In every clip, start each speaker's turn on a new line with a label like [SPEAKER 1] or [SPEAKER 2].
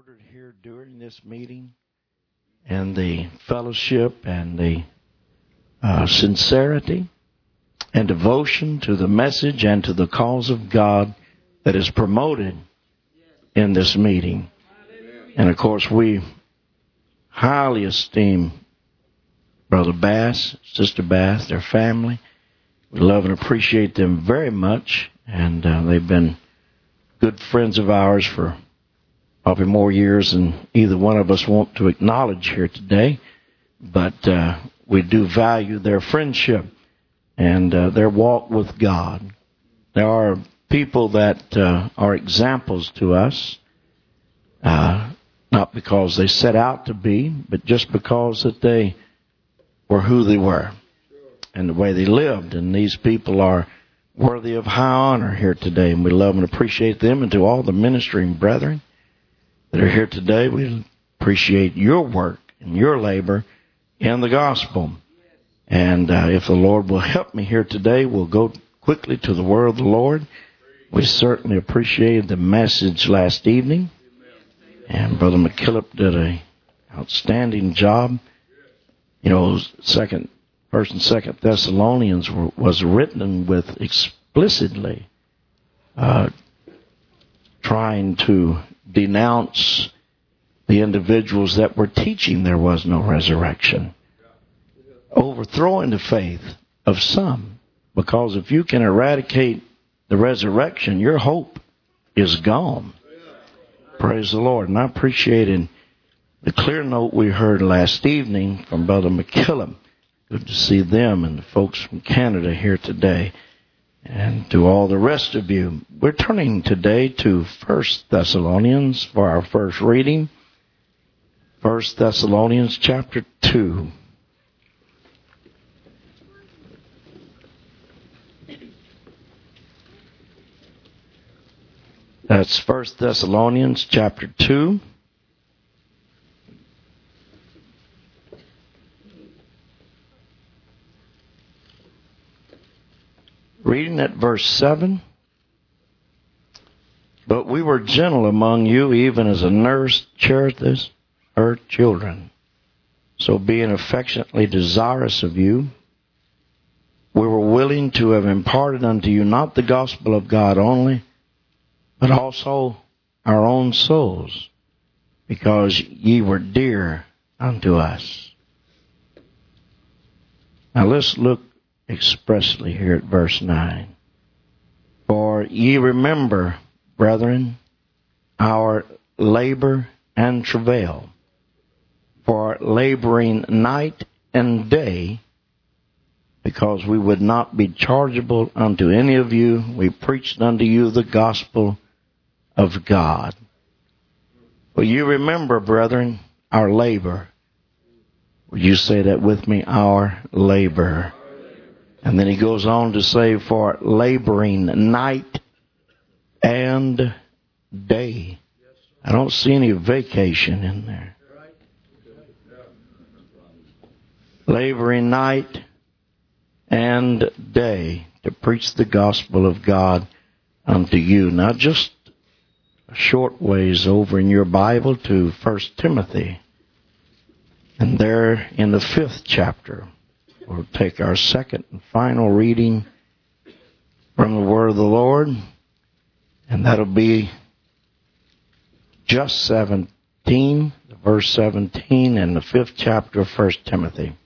[SPEAKER 1] ordered here during this meeting and the fellowship and the uh, sincerity and devotion to the message and to the cause of God that is promoted in this meeting. And of course, we highly esteem Brother Bass, Sister Bass, their family. We love and appreciate them very much, and uh, they've been good friends of ours for probably more years than either one of us want to acknowledge here today. But uh, we do value their friendship and uh, their walk with God. There are people that uh, are examples to us, uh, not because they set out to be, but just because that they were who they were and the way they lived. And these people are worthy of high honor here today, and we love and appreciate them. And to all the ministering brethren that are here today, we appreciate your work and your labor in the gospel. And uh, if the Lord will help me here today, we'll go quickly to the word of the Lord. We certainly appreciated the message last evening, and Brother McKillop did a outstanding job. You know, second First and Second Thessalonians were, was written with explicitly uh, trying to denounce the individuals that were teaching there was no resurrection, overthrowing the faith of some. Because if you can eradicate the resurrection, your hope is gone. Praise the Lord. And I appreciated the clear note we heard last evening from Brother McKillop Good to see them and the folks from Canada here today. And to all the rest of you, we're turning today to First Thessalonians for our first reading. First Thessalonians chapter 2. That's First Thessalonians chapter 2. Reading at verse 7. But we were gentle among you, even as a nurse cherisheth her children. So, being affectionately desirous of you, we were willing to have imparted unto you not the gospel of God only, but also our own souls, because ye were dear unto us. Now let's look expressly here at verse 9. For ye remember, brethren, our labor and travail, for laboring night and day, because we would not be chargeable unto any of you, we preached unto you the gospel of God. Will you remember, brethren, our labor? Would you say that with me? Our labor. And then he goes on to say, for laboring night and day. I don't see any vacation in there. Laboring night and day to preach the gospel of God unto you. Now just a short ways over in your Bible to First Timothy. And there in the fifth chapter. We'll take our second and final reading from the Word of the Lord, and that'll be just 17, verse 17, in the fifth chapter of 1 Timothy.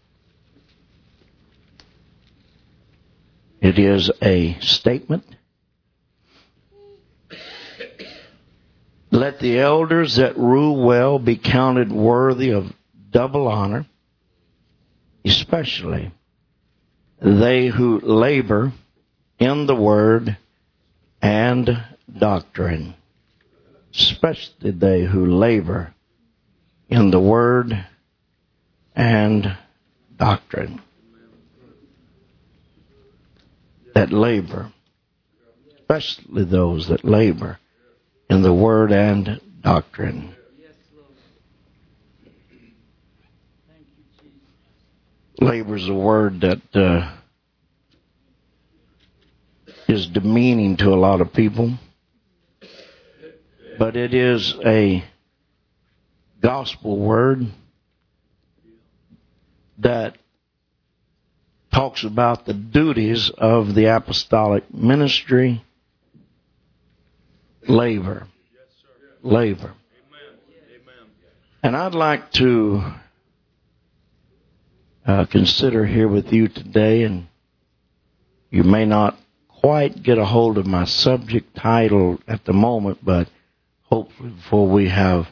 [SPEAKER 1] It is a statement. Let the elders that rule well be counted worthy of double honor especially they who labor in the word and doctrine, especially they who labor in the word and doctrine. That labor, especially those that labor in the word and doctrine. Labor is a word that uh, is demeaning to a lot of people, but it is a gospel word that talks about the duties of the apostolic ministry labor. Labor. And I'd like to uh, consider here with you today, and you may not quite get a hold of my subject title at the moment, but hopefully before we have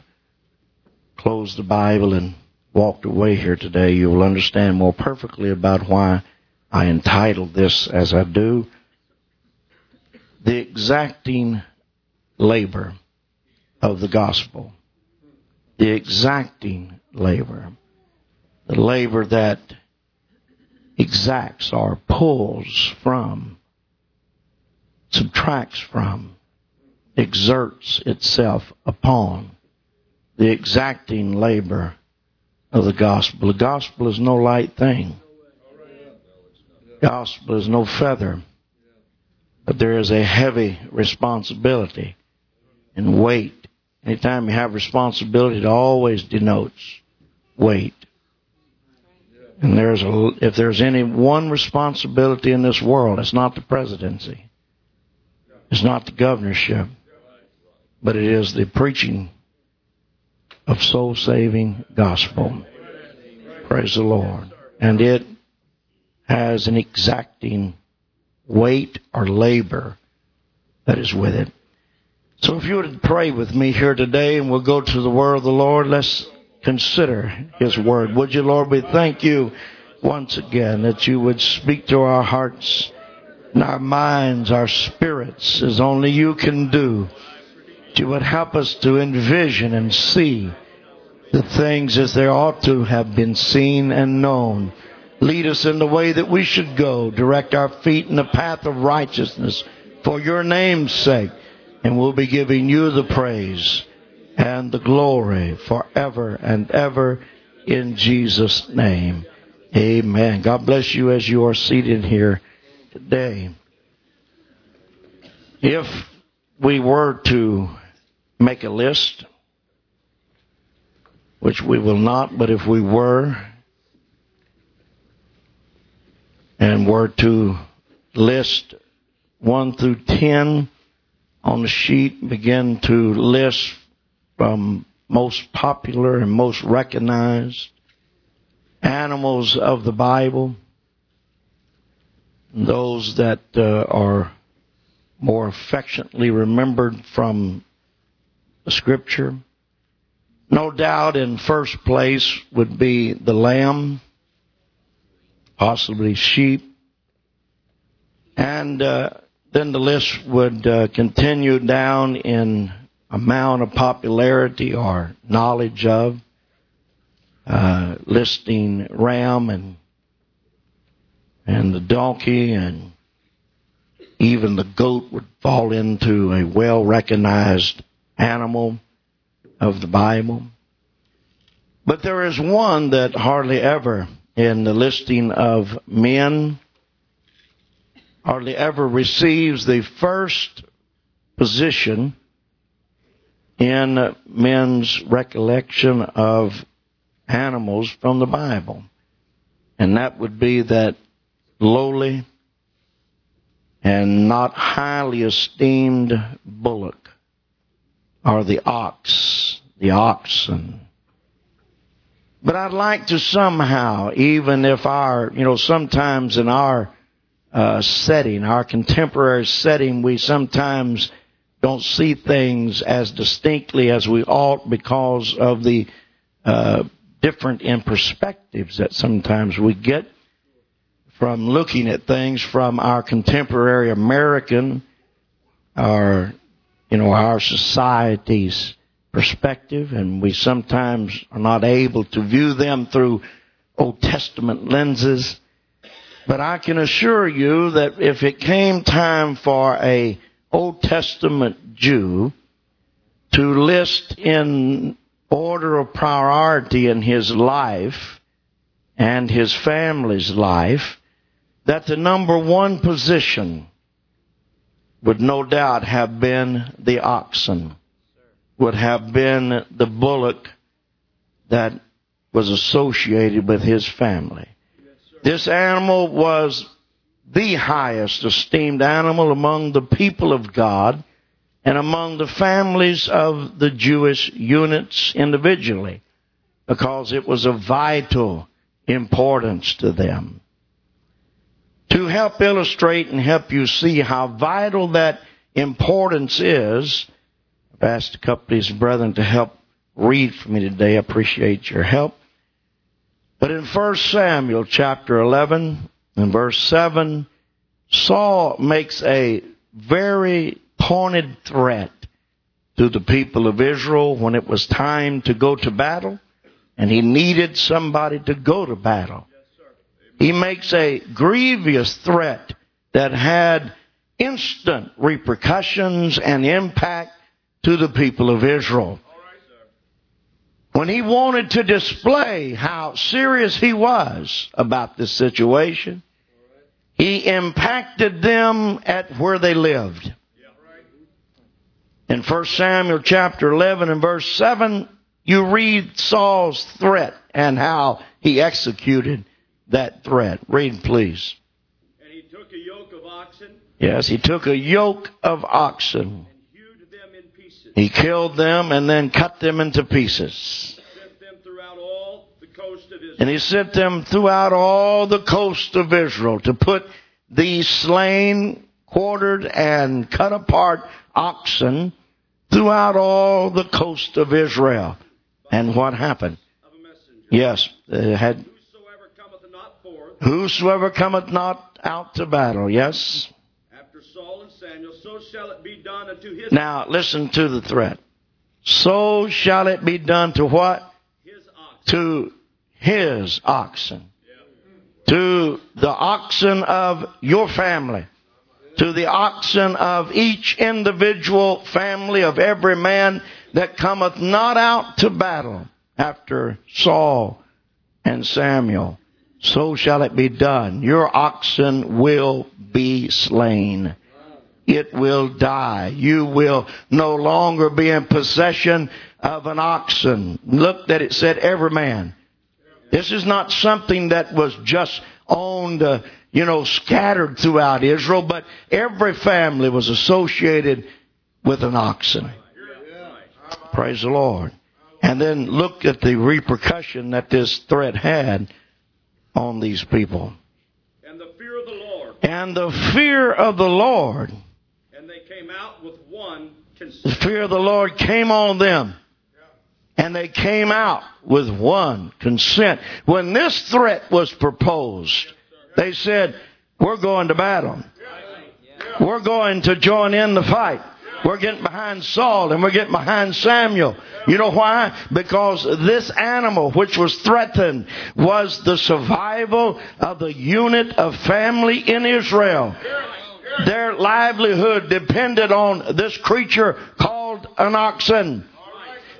[SPEAKER 1] closed the Bible and walked away here today, you will understand more perfectly about why I entitled this as I do. The exacting labor of the gospel. The exacting labor. The labor that exacts or pulls from, subtracts from, exerts itself upon the exacting labor of the gospel. The gospel is no light thing. The gospel is no feather. But there is a heavy responsibility and weight. Anytime you have responsibility, it always denotes weight. And there's a, if there's any one responsibility in this world, it's not the presidency. It's not the governorship. But it is the preaching of soul saving gospel. Praise the Lord. And it has an exacting weight or labor that is with it. So if you would pray with me here today and we'll go to the word of the Lord, let's consider his word. Would you, Lord, we thank you once again that you would speak to our hearts and our minds, our spirits, as only you can do. That you would help us to envision and see the things as they ought to have been seen and known. Lead us in the way that we should go. Direct our feet in the path of righteousness for your name's sake. And we'll be giving you the praise and the glory forever and ever in Jesus' name. Amen. God bless you as you are seated here today. If we were to make a list, which we will not, but if we were, and were to list 1 through 10 on the sheet, begin to list from most popular and most recognized animals of the Bible, those that uh, are more affectionately remembered from the scripture. No doubt in first place would be the lamb, possibly sheep, and uh, then the list would uh, continue down in amount of popularity or knowledge of, uh, listing ram and and the donkey and even the goat would fall into a well recognized animal of the Bible. But there is one that hardly ever in the listing of men hardly ever receives the first position in men's recollection of animals from the Bible. And that would be that lowly and not highly esteemed bullock or the ox, the oxen. But I'd like to somehow, even if our, you know, sometimes in our uh, setting, our contemporary setting, we sometimes don't see things as distinctly as we ought because of the uh, different in perspectives that sometimes we get from looking at things from our contemporary American, our you know our society's perspective, and we sometimes are not able to view them through Old Testament lenses. But I can assure you that if it came time for a Old Testament Jew to list in order of priority in his life and his family's life, that the number one position would no doubt have been the oxen, would have been the bullock that was associated with his family. This animal was the highest esteemed animal among the people of God and among the families of the Jewish units individually because it was of vital importance to them. To help illustrate and help you see how vital that importance is, I've asked a couple of these brethren to help read for me today. I appreciate your help. But in 1 Samuel chapter 11 and verse 7, Saul makes a very pointed threat to the people of Israel when it was time to go to battle and he needed somebody to go to battle. He makes a grievous threat that had instant repercussions and impact to the people of Israel. When he wanted to display how serious he was about this situation, he impacted them at where they lived. In 1 Samuel chapter 11 and verse 7, you read Saul's threat and how he executed that threat. Read, please.
[SPEAKER 2] And he took a yoke of oxen.
[SPEAKER 1] Yes, he took a yoke of oxen.
[SPEAKER 2] And hewed them in pieces.
[SPEAKER 1] He killed them and then cut them into pieces.
[SPEAKER 2] Sent them throughout all the coast of Israel.
[SPEAKER 1] And he sent them throughout all the coast of Israel to put these slain, quartered, and cut apart oxen throughout all the coast of Israel. And what happened?
[SPEAKER 2] Of a messenger.
[SPEAKER 1] Yes, had
[SPEAKER 2] Whosoever cometh not forth
[SPEAKER 1] whosoever cometh not out to battle. Yes.
[SPEAKER 2] After Saul and Samuel, so shall it be done unto his
[SPEAKER 1] Now listen to the threat. So shall it be done to what?
[SPEAKER 2] his.
[SPEAKER 1] To his oxen. To the oxen of your family. To the oxen of each individual family of every man that cometh not out to battle after Saul and Samuel. So shall it be done. Your oxen will be slain it will die. You will no longer be in possession of an oxen. Look that it said every man. This is not something that was just owned, uh, you know, scattered throughout Israel, but every family was associated with an oxen. Praise the Lord. And then look at the repercussion that this threat had on these people.
[SPEAKER 2] And the fear of the Lord.
[SPEAKER 1] And the fear of the Lord.
[SPEAKER 2] Came out with one
[SPEAKER 1] the fear of the Lord came on them. And they came out with one consent. When this threat was proposed, they said, we're going to battle. We're going to join in the fight. We're getting behind Saul and we're getting behind Samuel. You know why? Because this animal which was threatened was the survival of the unit of family in Israel. Their livelihood depended on this creature called an oxen.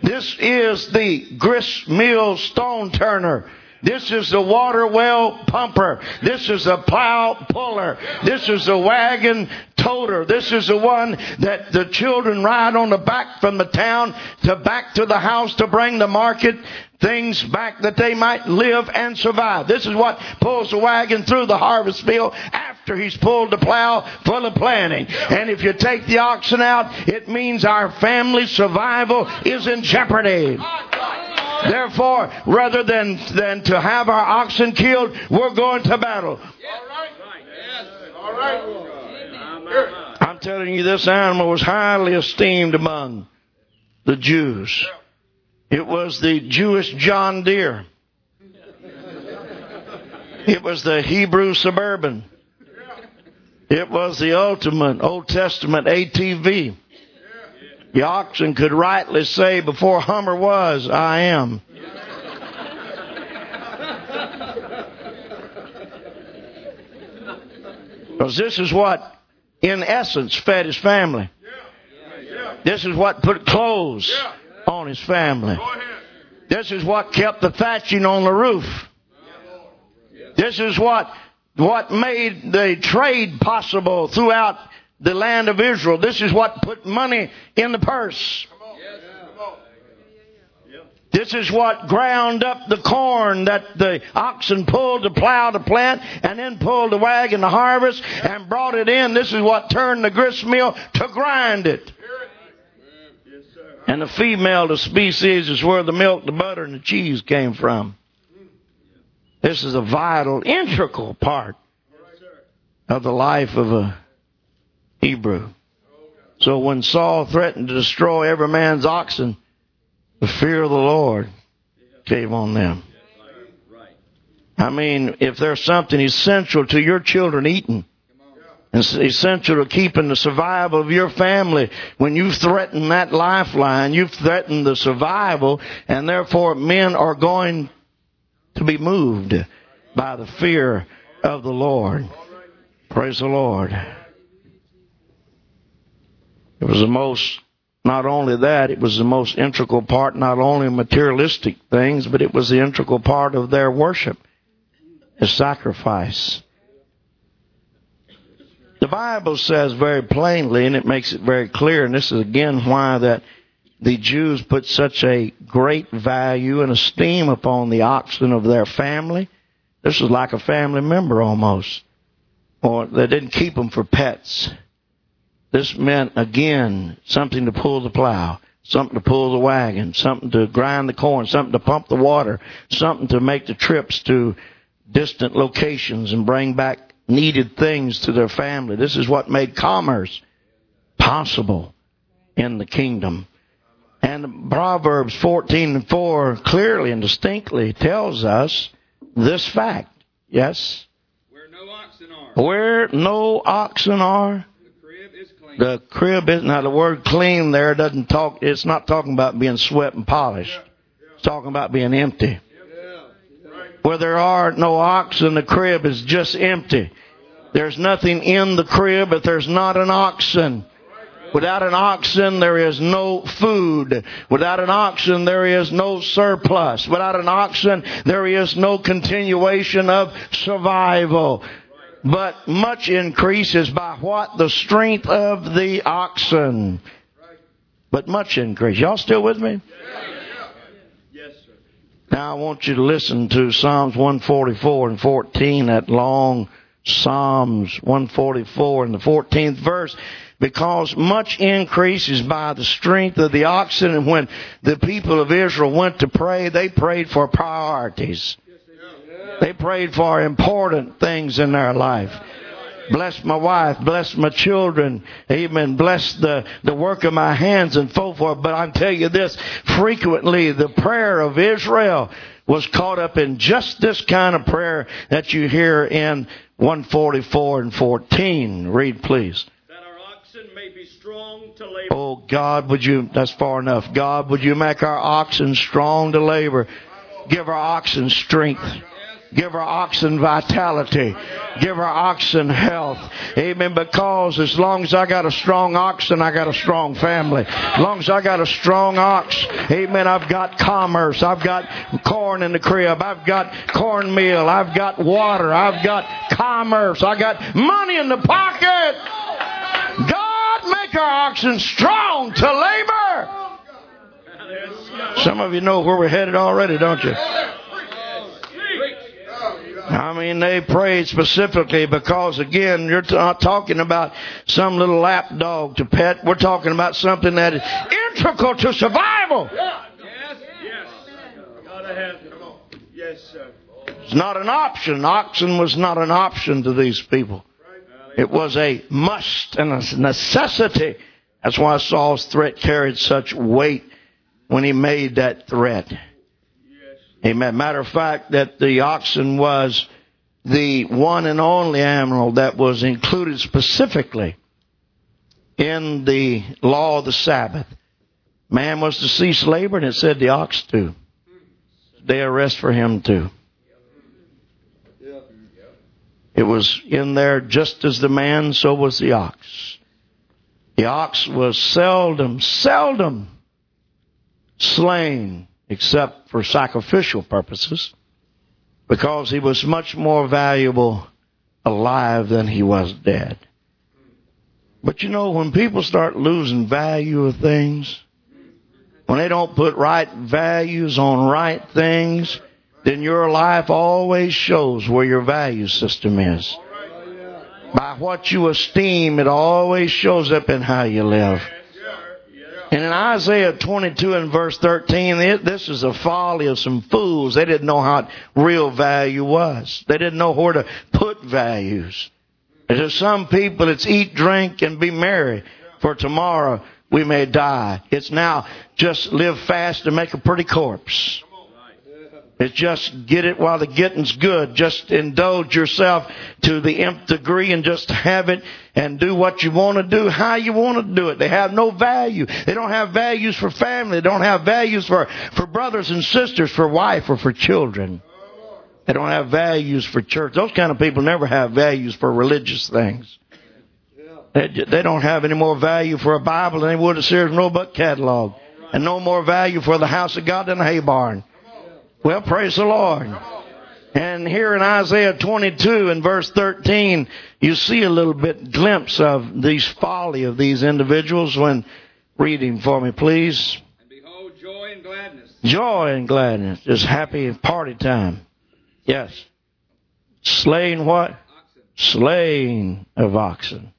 [SPEAKER 1] This is the grist mill stone turner. This is the water well pumper. This is the plow puller. This is the wagon toter. This is the one that the children ride on the back from the town to back to the house to bring the market things back that they might live and survive. This is what pulls the wagon through the harvest field after he's pulled the plow full of planting. And if you take the oxen out, it means our family survival is in jeopardy. Therefore, rather than, than to have our oxen killed, we're going to battle. I'm telling you, this animal was highly esteemed among the Jews. It was the Jewish John Deere. It was the Hebrew Suburban. It was the ultimate Old Testament ATV. The oxen could rightly say before Hummer was, I am. Because this is what, in essence, fed his family. This is what put clothes on his family. This is what kept the thatching on the roof. This is what, what made the trade possible throughout the land of Israel. This is what put money in the purse. This is what ground up the corn that the oxen pulled to plow the plant and then pulled the wagon to harvest and brought it in. This is what turned the grist mill to grind it. And the female, the species, is where the milk, the butter, and the cheese came from. This is a vital, integral part of the life of a Hebrew. So when Saul threatened to destroy every man's oxen, the fear of the Lord came on them. I mean, if there's something essential to your children eating, it's essential to keeping the survival of your family. When you threaten that lifeline, you've threatened the survival, and therefore men are going to be moved by the fear of the Lord. Praise the Lord. It was the most, not only that, it was the most integral part, not only materialistic things, but it was the integral part of their worship, the sacrifice. The Bible says very plainly, and it makes it very clear, and this is again why that the Jews put such a great value and esteem upon the oxen of their family. This was like a family member almost. Or they didn't keep them for pets. This meant, again, something to pull the plow, something to pull the wagon, something to grind the corn, something to pump the water, something to make the trips to distant locations and bring back needed things to their family. This is what made commerce possible in the kingdom. And Proverbs 14 and 4 clearly and distinctly tells us this fact. Yes?
[SPEAKER 2] Where no oxen are.
[SPEAKER 1] Where no oxen are, the crib is now the word clean there doesn't talk it's not talking about being swept and polished. It's talking about being empty. Where there are no oxen, the crib is just empty. There's nothing in the crib if there's not an oxen. Without an oxen, there is no food. Without an oxen, there is no surplus. Without an oxen, there is no continuation of survival but much increase is by what? The strength of the oxen. But much increase. Y'all still with me?
[SPEAKER 2] Yes, sir.
[SPEAKER 1] Now I want you to listen to Psalms 144 and 14, that long Psalms 144 and the 14th verse because much increase is by the strength of the oxen. And when the people of Israel went to pray, they prayed for priorities. They prayed for important things in their life. Bless my wife, bless my children, amen. Bless the, the work of my hands and so forth. But I'm telling you this, frequently the prayer of Israel was caught up in just this kind of prayer that you hear in 144 and 14. Read please.
[SPEAKER 2] That our oxen may be strong to labor.
[SPEAKER 1] Oh God, would you, that's far enough. God, would you make our oxen strong to labor? Give our oxen strength. Give our oxen vitality. Give our oxen health. Amen. Because as long as I got a strong oxen, I got a strong family. As long as I got a strong ox, amen, I've got commerce. I've got corn in the crib. I've got cornmeal. I've got water. I've got commerce. I got money in the pocket. God make our oxen strong to labor. Some of you know where we're headed already, don't you? I mean, they prayed specifically because, again, you're not talking about some little lap dog to pet. We're talking about something that is integral to survival.
[SPEAKER 2] Yes, yes. Gotta have it. Yes, sir.
[SPEAKER 1] It's not an option. Oxen was not an option to these people. It was a must and a necessity. That's why Saul's threat carried such weight when he made that threat. Amen. Matter of fact, that the oxen was the one and only animal that was included specifically in the law of the Sabbath. Man was to cease labor, and it said the ox too. Day of rest for him too. It was in there just as the man, so was the ox. The ox was seldom, seldom slain except for sacrificial purposes because he was much more valuable alive than he was dead. But you know, when people start losing value of things, when they don't put right values on right things, then your life always shows where your value system is. By what you esteem, it always shows up in how you live. And in Isaiah 22 and verse 13, it, this is a folly of some fools. They didn't know how real value was. They didn't know where to put values. And to some people, it's eat, drink, and be merry, for tomorrow we may die. It's now just live fast and make a pretty corpse. It's just get it while the getting's good. Just indulge yourself to the nth degree and just have it and do what you want to do, how you want to do it. They have no value. They don't have values for family. They don't have values for, for brothers and sisters, for wife or for children. They don't have values for church. Those kind of people never have values for religious things. They, they don't have any more value for a Bible than they would a Sears Roebuck catalog. And no more value for the house of God than a hay barn. Well, praise the Lord. And here in Isaiah 22 and verse 13, you see a little bit glimpse of these folly of these individuals when reading for me, please.
[SPEAKER 3] And behold, joy and gladness.
[SPEAKER 1] Joy and gladness. Just happy party time. Yes. Slaying what?
[SPEAKER 3] Oxen.
[SPEAKER 1] Slaying of oxen.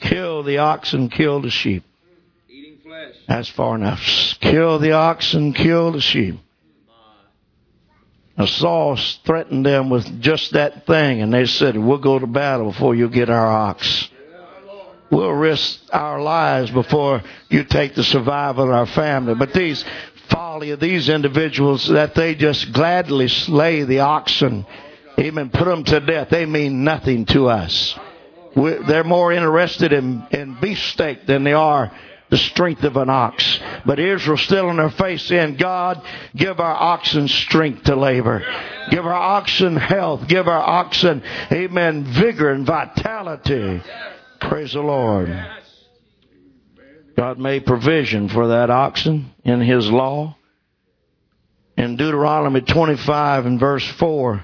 [SPEAKER 1] Kill the oxen, kill the sheep.
[SPEAKER 3] Eating flesh.
[SPEAKER 1] That's far enough. Kill the oxen, kill the sheep. Now Saul threatened them with just that thing, and they said, We'll go to battle before you get our ox. We'll risk our lives before you take the survival of our family. But these folly of these individuals that they just gladly slay the oxen, even put them to death, they mean nothing to us. We're, they're more interested in, in beefsteak than they are the strength of an ox. But Israel still on their face saying, God, give our oxen strength to labor. Give our oxen health. Give our oxen, amen, vigor and vitality. Praise the Lord. God made provision for that oxen in His law. In Deuteronomy 25 and verse 4,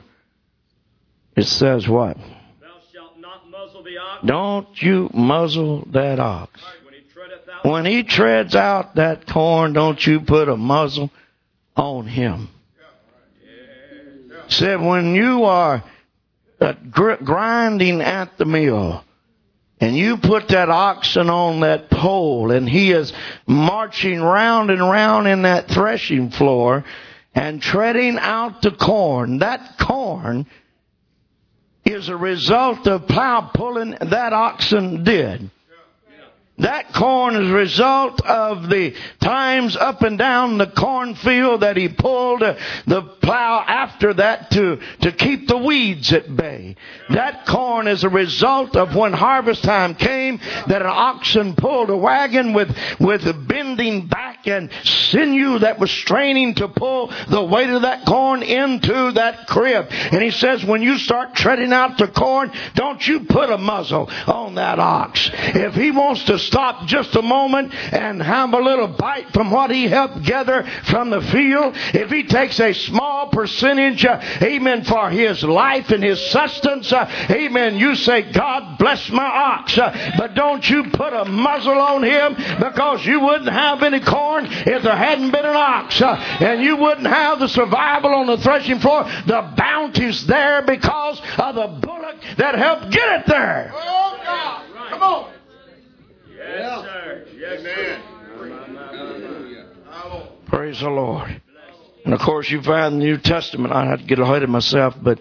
[SPEAKER 1] it says what?
[SPEAKER 2] Thou shalt not muzzle the ox
[SPEAKER 1] Don't you muzzle that ox.
[SPEAKER 2] When he
[SPEAKER 1] treads out that corn, don't you put a muzzle on him. Said when you are uh, grinding at the mill, and you put that oxen on that pole, and he is marching round and round in that threshing floor and treading out the corn, that corn is a result of plow pulling that oxen did. That corn is a result of the times up and down the cornfield that he pulled the plow after that to, to keep the weeds at bay. That corn is a result of when harvest time came that an oxen pulled a wagon with, with a bending back and sinew that was straining to pull the weight of that corn into that crib. And he says, when you start treading out the corn, don't you put a muzzle on that ox. If he wants to stop just a moment and have a little bite from what he helped gather from the field, if he takes a small percentage, uh, amen, for his life and his sustenance, uh, amen, you say, God bless my ox. Uh, but don't you put a muzzle on him because you wouldn't have any corn if there hadn't been an ox. Uh, and you wouldn't have the survival on the threshing floor. The bounty's there because of the bullock that helped get it there.
[SPEAKER 4] Oh, God. Come on.
[SPEAKER 2] Yes, sir. Yes, sir.
[SPEAKER 3] Hallelujah.
[SPEAKER 1] Praise the Lord. And of course, you find the New Testament. I had to get ahead of myself, but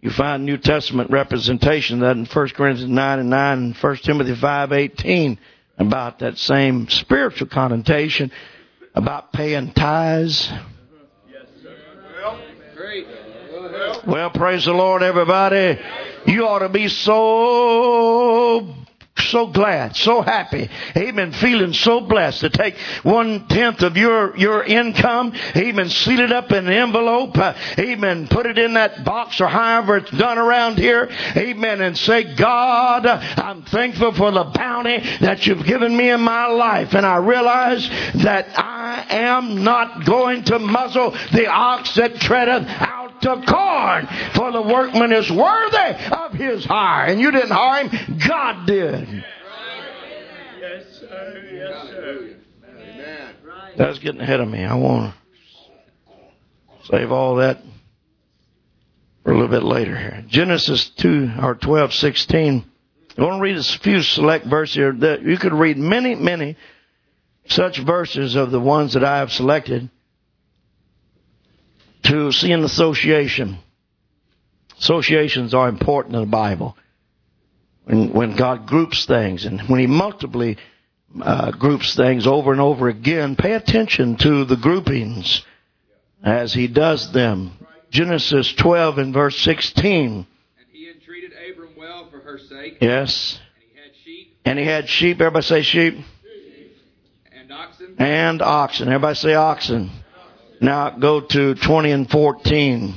[SPEAKER 1] you find New Testament representation of that in 1 Corinthians 9 and 9 and 1 Timothy 5 18 about that same spiritual connotation about paying tithes.
[SPEAKER 3] Great.
[SPEAKER 1] Well, praise the Lord, everybody. You ought to be so so glad, so happy, amen, feeling so blessed to take one tenth of your, your income, amen, seal it up in an envelope, uh, amen, put it in that box or however it's done around here, amen, and say, God, I'm thankful for the bounty that you've given me in my life, and I realize that I am not going to muzzle the ox that treadeth out to corn, for the workman is worthy of his hire. And you didn't hire him, God did.
[SPEAKER 2] Yes, sir. Yes, sir.
[SPEAKER 4] Amen.
[SPEAKER 1] That's getting ahead of me. I want to save all that for a little bit later here. Genesis 2 or 12, 16. I want to read a few select verses here. That you could read many, many such verses of the ones that I have selected to see an association. Associations are important in the Bible. When, when God groups things and when He multiply uh, groups things over and over again, pay attention to the groupings as He does them. Genesis 12 and verse 16.
[SPEAKER 3] And he entreated Abram well for her sake.
[SPEAKER 1] Yes.
[SPEAKER 3] And he had sheep
[SPEAKER 1] And he had sheep. Everybody say sheep.
[SPEAKER 3] and oxen.
[SPEAKER 1] And oxen. Everybody say oxen. Now go to 20 and 14.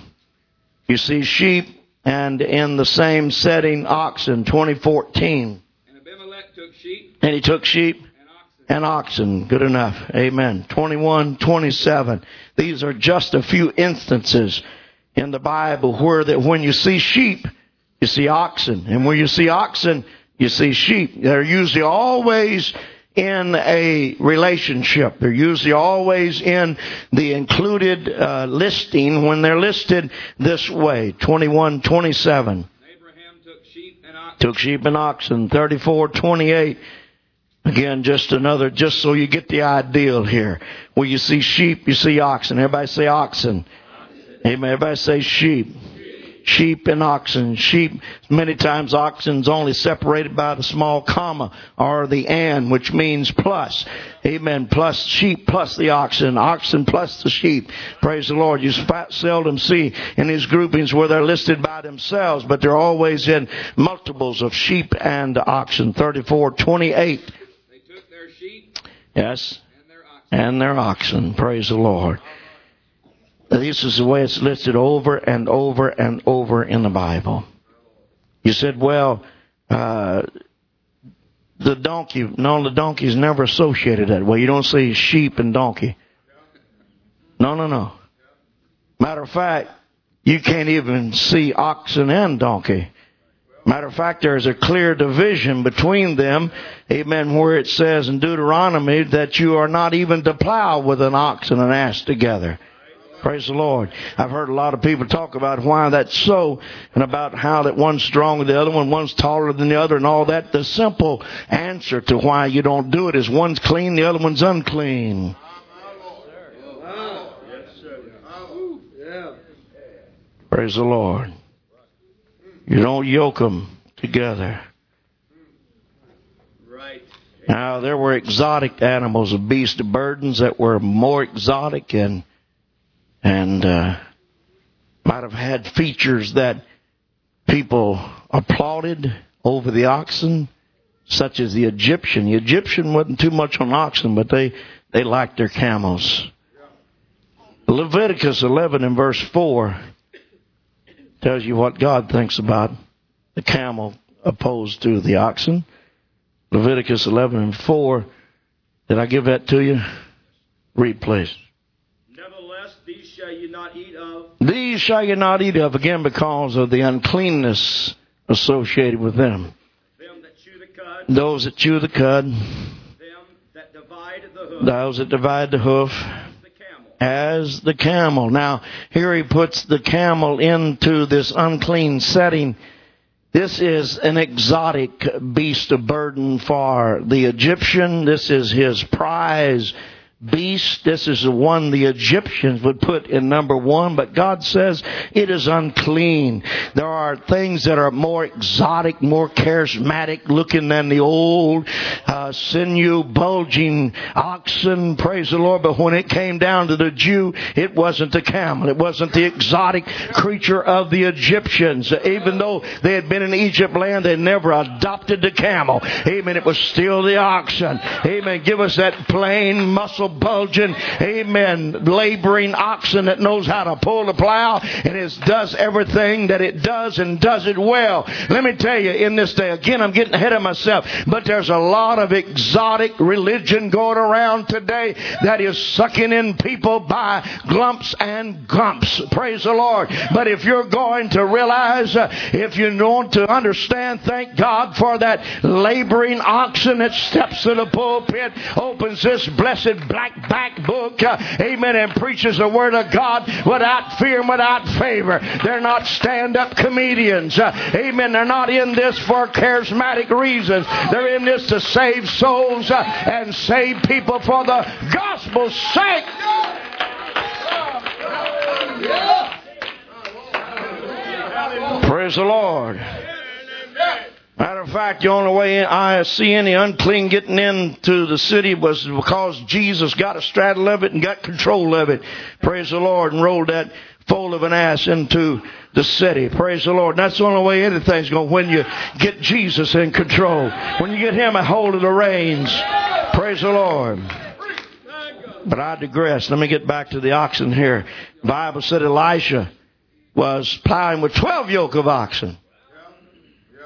[SPEAKER 1] You see sheep and in the same setting oxen. 2014.
[SPEAKER 3] And Abimelech took sheep
[SPEAKER 1] And he took sheep
[SPEAKER 3] and oxen.
[SPEAKER 1] and oxen. Good enough. Amen. 21, 27. These are just a few instances in the Bible where that when you see sheep, you see oxen. And when you see oxen, you see sheep. They're usually always in a relationship. They're usually always in the included uh, listing when they're listed this way. 21, 27
[SPEAKER 3] Abraham took sheep and oxen.
[SPEAKER 1] took sheep and oxen. 34, 28. Again, just another, just so you get the ideal here. When you see sheep, you see oxen. Everybody say oxen. Amen. Everybody say sheep. Sheep and oxen. Sheep, many times oxen's only separated by the small comma or the and, which means plus. Amen. Plus sheep plus the oxen. Oxen plus the sheep. Praise the Lord. You seldom see in these groupings where they're listed by themselves, but they're always in multiples of sheep and oxen. 34, 28.
[SPEAKER 3] They took their sheep
[SPEAKER 1] Yes.
[SPEAKER 3] and their oxen.
[SPEAKER 1] And their oxen. Praise the Lord. This is the way it's listed over and over and over in the Bible. You said, well, uh, the donkey, no, the donkey is never associated that way. You don't see sheep and donkey. No, no, no. Matter of fact, you can't even see oxen and donkey. Matter of fact, there's a clear division between them, amen, where it says in Deuteronomy that you are not even to plow with an ox and an ass together. Praise the Lord. I've heard a lot of people talk about why that's so and about how that one's stronger than the other one, one's taller than the other and all that. The simple answer to why you don't do it is one's clean, the other one's unclean. Praise the Lord. You don't yoke them together. Now, there were exotic animals beasts of burdens that were more exotic and and uh, might have had features that people applauded over the oxen, such as the Egyptian. The Egyptian wasn't too much on oxen, but they they liked their camels. Leviticus 11 and verse 4 tells you what God thinks about the camel opposed to the oxen. Leviticus 11 and 4. Did I give that to you? Read, please.
[SPEAKER 2] Shall ye not eat of,
[SPEAKER 1] These shall you not eat of again because of the uncleanness associated with them.
[SPEAKER 2] them that chew the cud,
[SPEAKER 1] Those that chew the cud,
[SPEAKER 2] them that divide the hoof,
[SPEAKER 1] those that divide the hoof, as the camel. Now, here he puts the camel into this unclean setting. This is an exotic beast of burden for the Egyptian. This is his prize beast. This is the one the Egyptians would put in number one, but God says it is unclean. There are things that are more exotic, more charismatic looking than the old uh, sinew bulging oxen. Praise the Lord. But when it came down to the Jew, it wasn't the camel. It wasn't the exotic creature of the Egyptians. Even though they had been in Egypt land, they never adopted the camel. Amen. It was still the oxen. Amen. Give us that plain muscle bulging, amen, laboring oxen that knows how to pull the plow and it does everything that it does and does it well. Let me tell you, in this day, again, I'm getting ahead of myself, but there's a lot of exotic religion going around today that is sucking in people by glumps and gumps. Praise the Lord. But if you're going to realize, uh, if you want to understand, thank God for that laboring oxen that steps to the pulpit, opens this blessed Bible back, back book, uh, amen, and preaches the Word of God without fear without favor. They're not stand up comedians. Uh, amen. They're not in this for charismatic reasons. They're in this to save souls uh, and save people for the gospel's sake. Praise the Lord. Matter of fact, the only way I see any unclean getting into the city was because Jesus got a straddle of it and got control of it. Praise the Lord, and rolled that foal of an ass into the city. Praise the Lord. And that's the only way anything's going when you get Jesus in control. When you get Him a hold of the reins. Praise the Lord. But I digress. Let me get back to the oxen here. The Bible said Elisha was plowing with 12 yoke of oxen.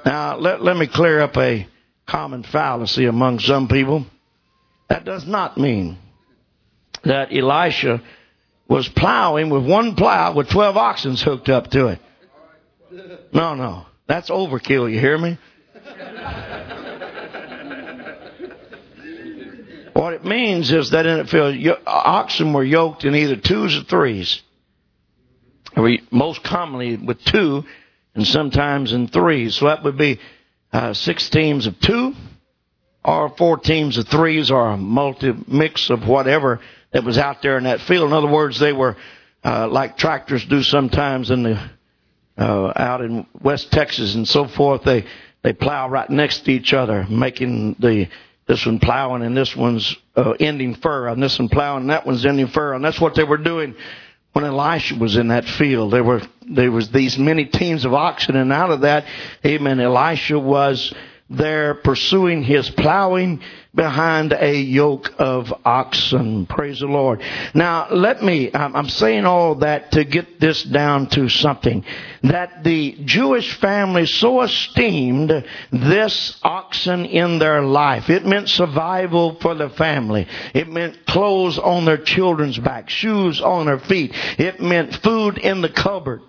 [SPEAKER 1] Now, let, let me clear up a common fallacy among some people. That does not mean that Elisha was plowing with one plow with 12 oxen hooked up to it. No, no. That's overkill, you hear me? what it means is that in the field, oxen were yoked in either twos or threes. Most commonly with two, and sometimes in threes. So that would be uh, six teams of two, or four teams of threes, or a multi mix of whatever that was out there in that field. In other words, they were uh, like tractors do sometimes in the uh, out in West Texas and so forth. They they plow right next to each other, making the this one plowing and this one's uh, ending furrow, and this one plowing and that one's ending furrow, and that's what they were doing when Elisha was in that field. There were there was these many teams of oxen, and out of that, Amen. Elisha was there pursuing his plowing behind a yoke of oxen. Praise the Lord. Now, let me, I'm saying all that to get this down to something. That the Jewish family so esteemed this oxen in their life. It meant survival for the family. It meant clothes on their children's back, shoes on their feet. It meant food in the cupboard.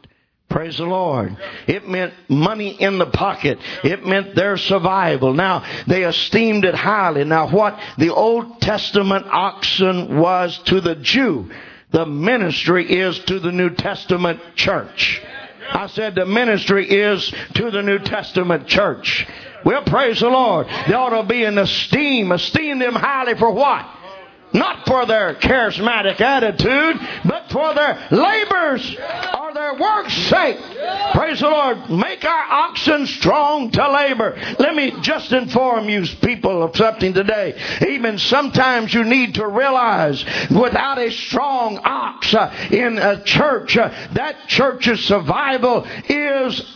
[SPEAKER 1] Praise the Lord. It meant money in the pocket. It meant their survival. Now, they esteemed it highly. Now, what the Old Testament oxen was to the Jew, the ministry is to the New Testament church. I said the ministry is to the New Testament church. Well, praise the Lord. They ought to be in esteem. Esteem them highly for what? Not for their charismatic attitude, but for their labors or their work's sake. Praise the Lord. Make our oxen strong to labor. Let me just inform you people of something today. Even sometimes you need to realize without a strong ox uh, in a church, uh, that church's survival is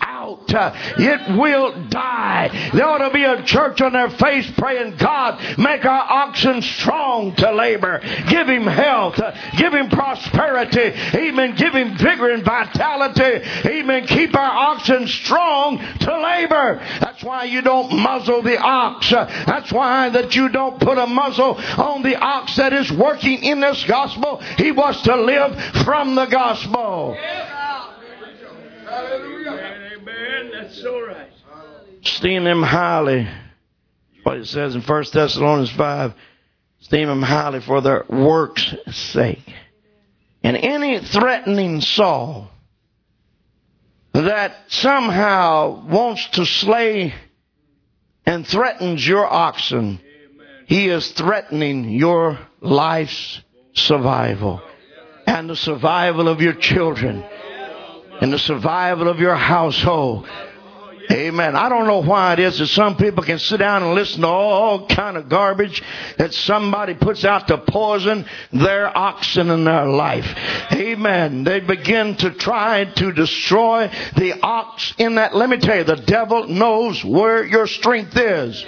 [SPEAKER 1] out. It will die. There ought to be a church on their face praying, God, make our oxen strong to labor labor. Give him health. Give him prosperity. Amen. Give him vigor and vitality. Amen. Keep our oxen strong to labor. That's why you don't muzzle the ox. That's why that you don't put a muzzle on the ox that is working in this gospel. He wants to live from the gospel.
[SPEAKER 2] Amen. That's right.
[SPEAKER 1] Esteem him highly. What it says in 1 Thessalonians 5 esteem them highly for their work's sake. And any threatening soul that somehow wants to slay and threatens your oxen, he is threatening your life's survival and the survival of your children and the survival of your household Amen. I don't know why it is that some people can sit down and listen to all kind of garbage that somebody puts out to poison their oxen in their life. Amen. They begin to try to destroy the ox in that. Let me tell you, the devil knows where your strength is.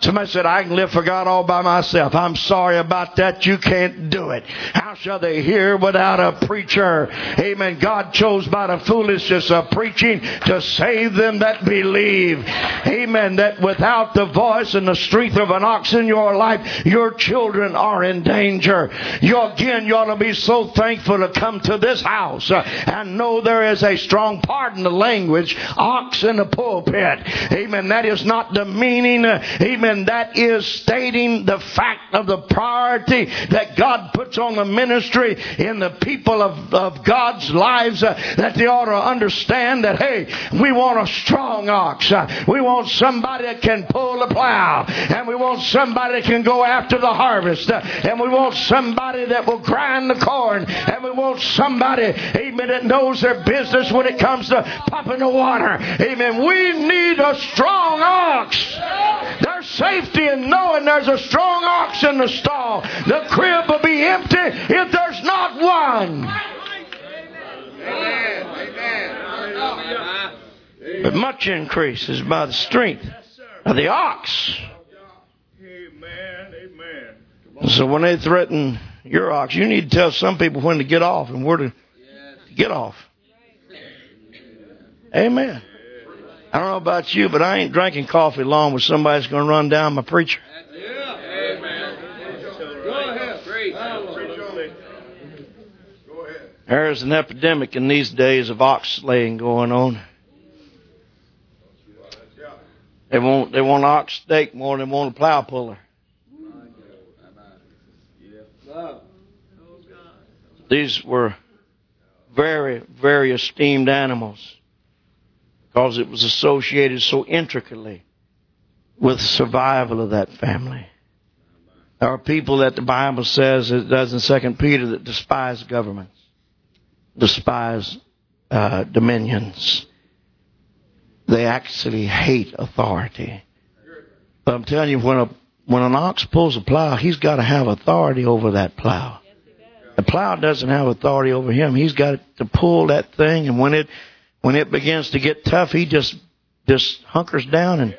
[SPEAKER 1] Somebody said, I can live for God all by myself. I'm sorry about that. You can't do it. How shall they hear without a preacher? Amen. God chose by the foolishness of preaching to save them that believe. Amen. That without the voice and the strength of an ox in your life, your children are in danger. You again, you ought to be so thankful to come to this house uh, and know there is a strong, pardon the language, ox in the pulpit. Amen. That is not demeaning. Uh, amen Amen. That is stating the fact of the priority that God puts on the ministry in the people of, of God's lives uh, that they ought to understand that, hey, we want a strong ox. Uh, we want somebody that can pull the plow. And we want somebody that can go after the harvest. Uh, and we want somebody that will grind the corn. And we want somebody, amen, that knows their business when it comes to pumping the water. Amen. We need a strong ox. There's safety in knowing there's a strong ox in the stall. The crib will be empty if there's not one. But much increase is by the strength of the ox. So when they threaten your ox, you need to tell some people when to get off and where to get off. Amen. I don't know about you, but I ain't drinking coffee long with somebody that's going to run down my preacher. There's an epidemic in these days of ox slaying going on. They want they want ox steak more than they want a plow puller. These were very, very esteemed animals because it was associated so intricately with the survival of that family. There are people that the Bible says it does in Second Peter that despise governments, despise uh, dominions. They actually hate authority. But I'm telling you, when a when an ox pulls a plow, he's got to have authority over that plow. The plow doesn't have authority over him. He's got to pull that thing, and when it when it begins to get tough, he just just hunkers down, and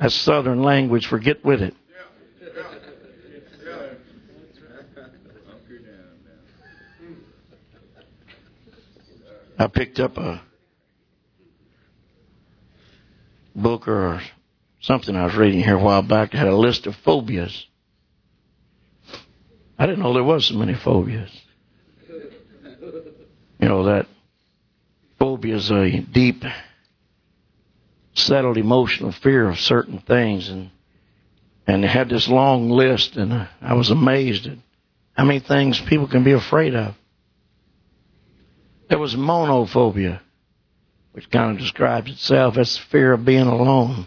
[SPEAKER 1] that's Southern language for get with it. I picked up a book or something I was reading here a while back that had a list of phobias. I didn't know there was so many phobias. You know that phobia is a deep, settled emotional fear of certain things, and and they had this long list, and I was amazed at how many things people can be afraid of. There was monophobia, which kind of describes itself as the fear of being alone.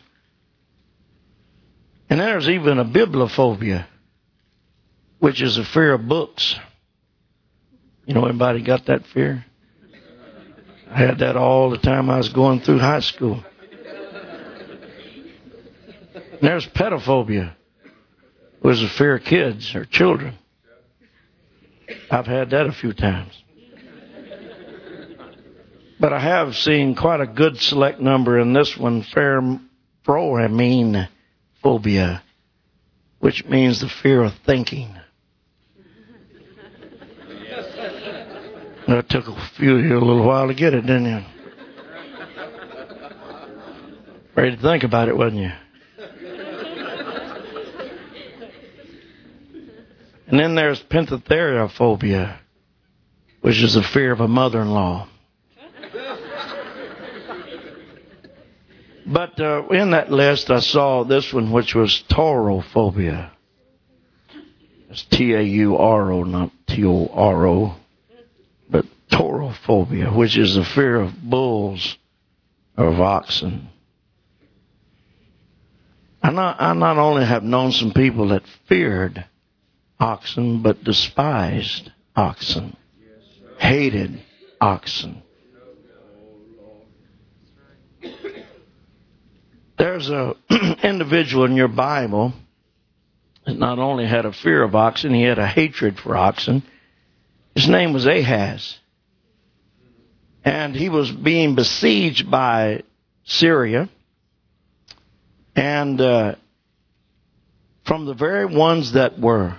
[SPEAKER 1] And there's even a bibliophobia, which is a fear of books. You know, anybody got that fear? I had that all the time I was going through high school. There's pedophobia, is a fear of kids or children. I've had that a few times. But I have seen quite a good select number in this one, phobia, which means the fear of thinking. It took a few here a little while to get it, didn't you? Ready to think about it, wasn't you? And then there's pentatheriophobia, which is the fear of a mother-in-law. But uh, in that list, I saw this one, which was taurophobia. It's T A U R O, not T O R O. But taurophobia, which is the fear of bulls or of oxen. I not, I not only have known some people that feared oxen, but despised oxen, hated oxen. There's a individual in your Bible that not only had a fear of oxen, he had a hatred for oxen. His name was Ahaz. And he was being besieged by Syria. And uh, from the very ones that were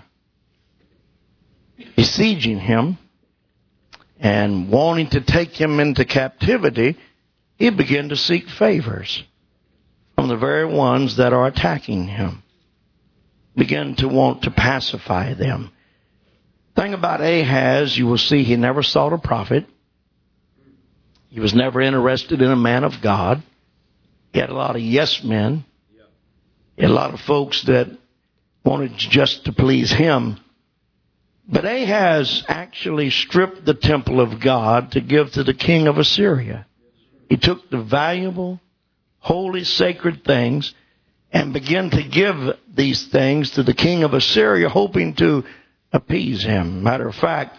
[SPEAKER 1] besieging him and wanting to take him into captivity, he began to seek favors from the very ones that are attacking him. Begin to want to pacify them. Thing about Ahaz, you will see he never sought a prophet. He was never interested in a man of God. He had a lot of yes men. A lot of folks that wanted just to please him. But Ahaz actually stripped the temple of God to give to the king of Assyria. He took the valuable, holy, sacred things and began to give these things to the king of Assyria, hoping to appease him. Matter of fact,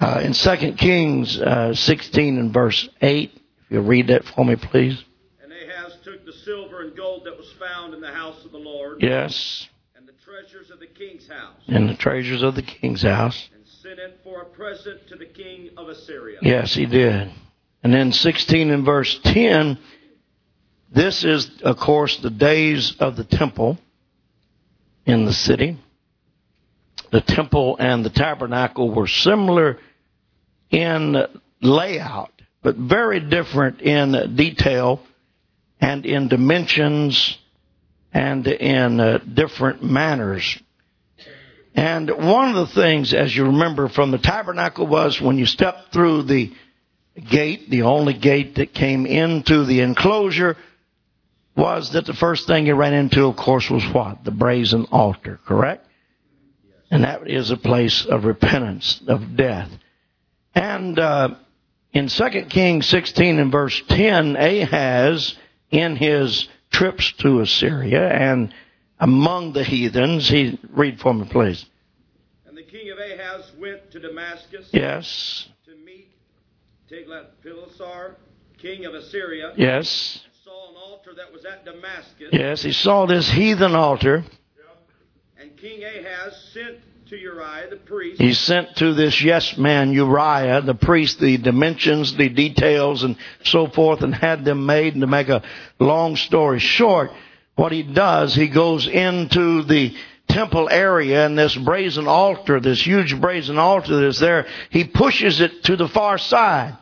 [SPEAKER 1] uh, in 2 Kings uh, 16 and verse 8, if you'll read that for me, please.
[SPEAKER 2] And Ahaz took the silver and gold that was found in the house of the Lord
[SPEAKER 1] Yes,
[SPEAKER 2] and the treasures of the king's house
[SPEAKER 1] and the treasures of the king's house.
[SPEAKER 2] and sent it for a present to the king of Assyria.
[SPEAKER 1] Yes, he did. And then 16 and verse 10, this is, of course, the days of the temple in the city. The temple and the tabernacle were similar in layout, but very different in detail and in dimensions and in uh, different manners. And one of the things, as you remember from the tabernacle, was when you stepped through the gate, the only gate that came into the enclosure, was that the first thing you ran into, of course, was what? The brazen altar, correct? And that is a place of repentance, of death. And uh, in 2 Kings 16 and verse 10, Ahaz, in his trips to Assyria and among the heathens, he read for me, please.
[SPEAKER 2] And the king of Ahaz went to Damascus
[SPEAKER 1] Yes,
[SPEAKER 2] to meet Tiglath-Pileser, king of Assyria,
[SPEAKER 1] yes,
[SPEAKER 2] saw an altar that was at Damascus.
[SPEAKER 1] yes. He saw this heathen altar.
[SPEAKER 2] And King Ahaz sent
[SPEAKER 1] He sent to this yes man Uriah, the priest, the dimensions, the details, and so forth, and had them made. And to make a long story short, what he does, he goes into the temple area and this brazen altar, this huge brazen altar that's there, he pushes it to the far side.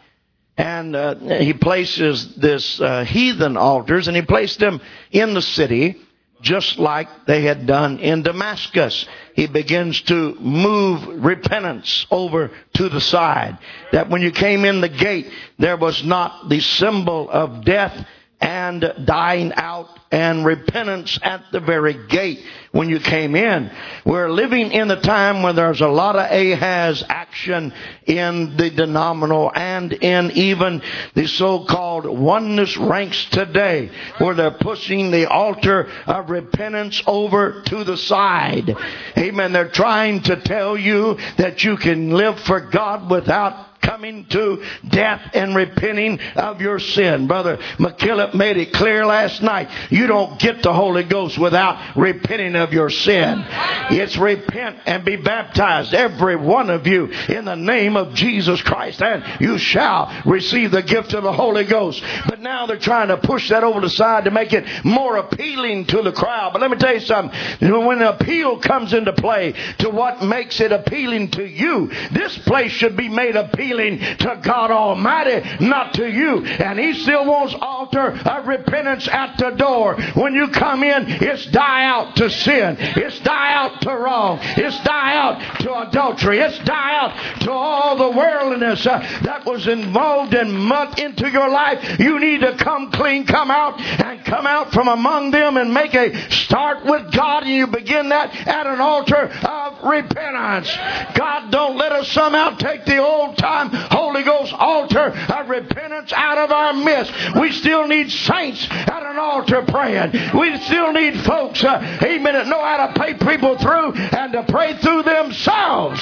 [SPEAKER 1] And uh, he places this uh, heathen altars, and he placed them in the city just like they had done in Damascus. He begins to move repentance over to the side. That when you came in the gate, there was not the symbol of death and dying out and repentance at the very gate when you came in. We're living in a time where there's a lot of Ahaz action in the denominational and in even the so-called oneness ranks today where they're pushing the altar of repentance over to the side. Amen. They're trying to tell you that you can live for God without coming to death and repenting of your sin. Brother McKillop made it clear last night. You don't get the Holy Ghost without repenting of your sin. It's repent and be baptized, every one of you, in the name of Jesus Christ, and you shall receive the gift of the Holy Ghost. But now they're trying to push that over the side to make it more appealing to the crowd. But let me tell you something. When an appeal comes into play to what makes it appealing to you, this place should be made appealing to God Almighty, not to you. And He still wants altar of repentance at the door. When you come in, it's die out to sin. It's die out to wrong. It's die out to adultery. It's die out to all the worldliness uh, that was involved and mucked into your life. You need to come clean, come out, and come out from among them and make a start with God. And you begin that at an altar of repentance. God, don't let us somehow take the old time Holy Ghost altar of repentance out of our midst. We still need saints at an altar praying. We still need folks, uh, amen, that know how to pay people through and to pray through themselves.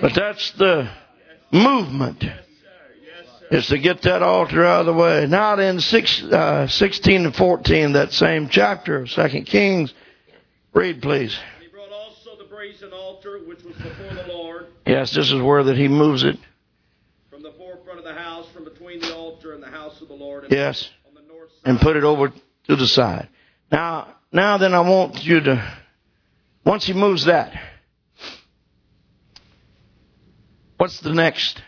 [SPEAKER 1] But that's the movement. Is to get that altar out of the way. Now in six, uh, 16 and 14, that same chapter of 2 Kings, read please.
[SPEAKER 2] And he brought also the brazen altar which was before the
[SPEAKER 1] Yes, this is where that he moves it.
[SPEAKER 2] from the forefront of the house, from between the altar and the house of the Lord, and
[SPEAKER 1] Yes.
[SPEAKER 2] on the north side.
[SPEAKER 1] and put it over to the side. Now, now then I want you to, once he moves that, what's the next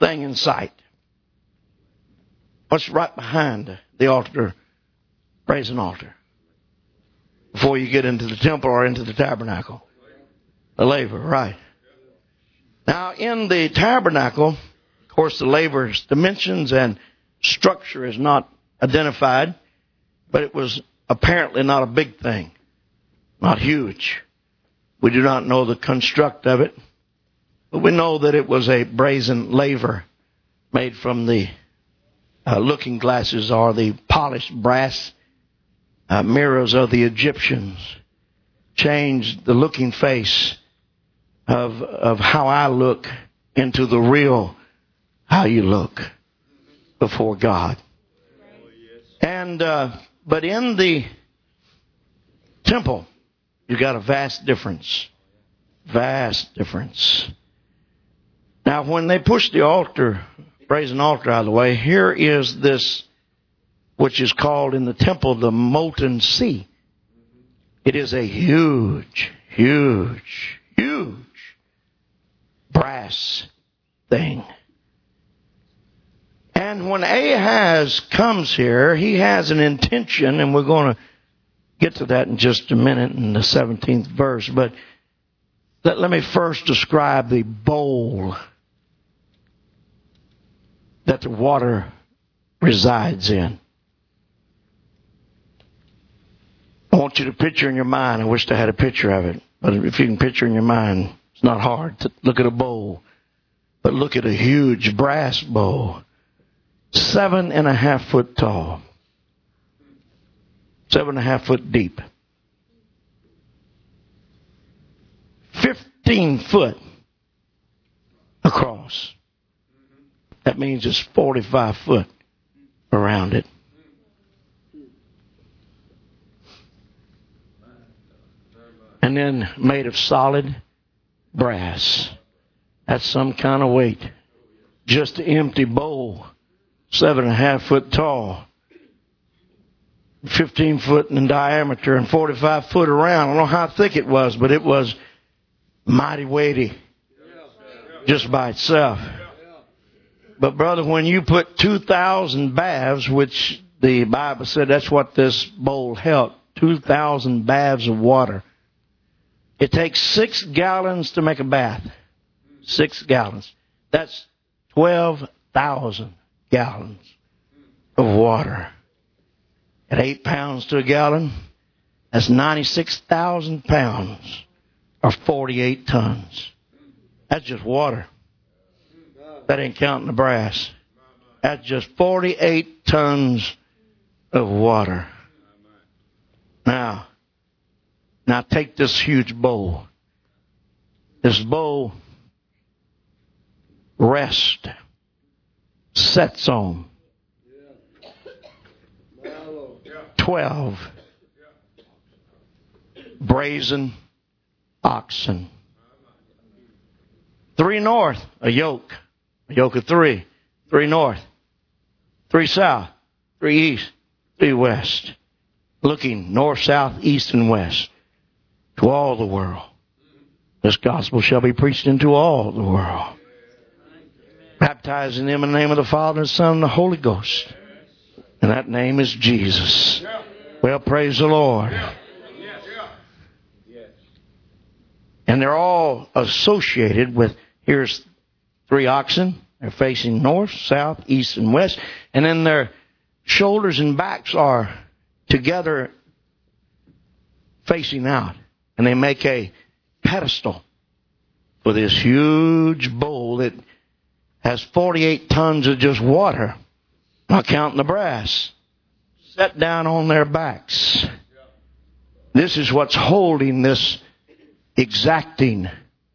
[SPEAKER 1] thing in sight? What's right behind the altar, brazen altar? Before you get into the temple or into the tabernacle. The laver, right. Now, in the tabernacle, of course, the laver's dimensions and structure is not identified, but it was apparently not a big thing, not huge. We do not know the construct of it, but we know that it was a brazen laver made from the uh, looking glasses or the polished brass uh, mirrors of the Egyptians. Changed the looking face of of how I look into the real how you look before God. And uh, but in the temple, you got a vast difference. Vast difference. Now, when they pushed the altar, brazen altar out of the way, here is this, which is called in the temple the molten sea. It is a huge, huge, huge brass thing. And when Ahaz comes here, he has an intention, and we're going to get to that in just a minute in the 17th verse. But let, let me first describe the bowl that the water resides in. I want you to picture in your mind. I wish I had a picture of it. But if you can picture in your mind, it's not hard to look at a bowl. But look at a huge brass bowl seven and a half foot tall, seven and a half foot deep, 15 foot across. That means it's 45 foot around it. And then made of solid brass. That's some kind of weight. Just an empty bowl seven and a half foot tall, 15 foot in diameter, and 45 foot around. I don't know how thick it was, but it was mighty weighty just by itself. But brother, when you put 2,000 baths, which the Bible said that's what this bowl held, 2,000 baths of water. It takes six gallons to make a bath. Six gallons. That's 12,000 gallons of water. At eight pounds to a gallon, that's 96,000 pounds or 48 tons. That's just water. That ain't counting the brass. That's just 48 tons of water. Now, now take this huge bowl. This bowl rests sets on. Twelve brazen oxen. Three north, a yoke. A yoke of three. Three north. Three south. Three east. Three west. Looking north, south, east, and west. To all the world. This gospel shall be preached into all the world baptizing them in the name of the Father, the Son, and the Holy Ghost. And that name is Jesus. Well, praise the Lord. And they're all associated with here's three oxen. They're facing north, south, east, and west. And then their shoulders and backs are together facing out. And they make a pedestal for this huge bowl that has 48 tons of just water, not counting the brass, set down on their backs. This is what's holding this exacting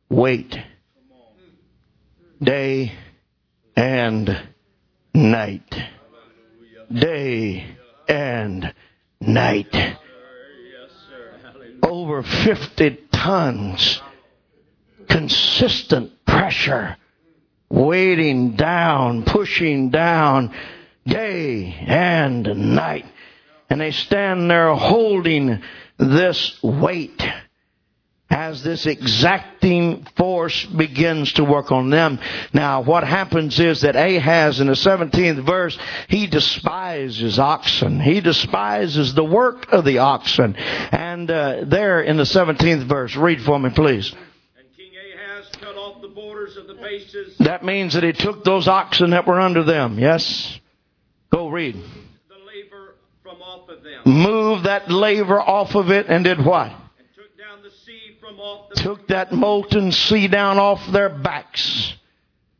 [SPEAKER 1] weight day and night. Day and night. Over 50 tons. Consistent pressure weighting down, pushing down day and night. And they stand there holding this weight as this exacting force begins to work on them. Now, what happens is that Ahaz in the 17th verse, he despises oxen. He despises the work of the oxen. And uh, there in the 17th verse, read for me, please borders of the bases. That means that he took those oxen that were under them. Yes? Go read.
[SPEAKER 2] The
[SPEAKER 1] moved that laver off of it, and did what?
[SPEAKER 2] And took down the sea from off the
[SPEAKER 1] Took that molten sea down off their backs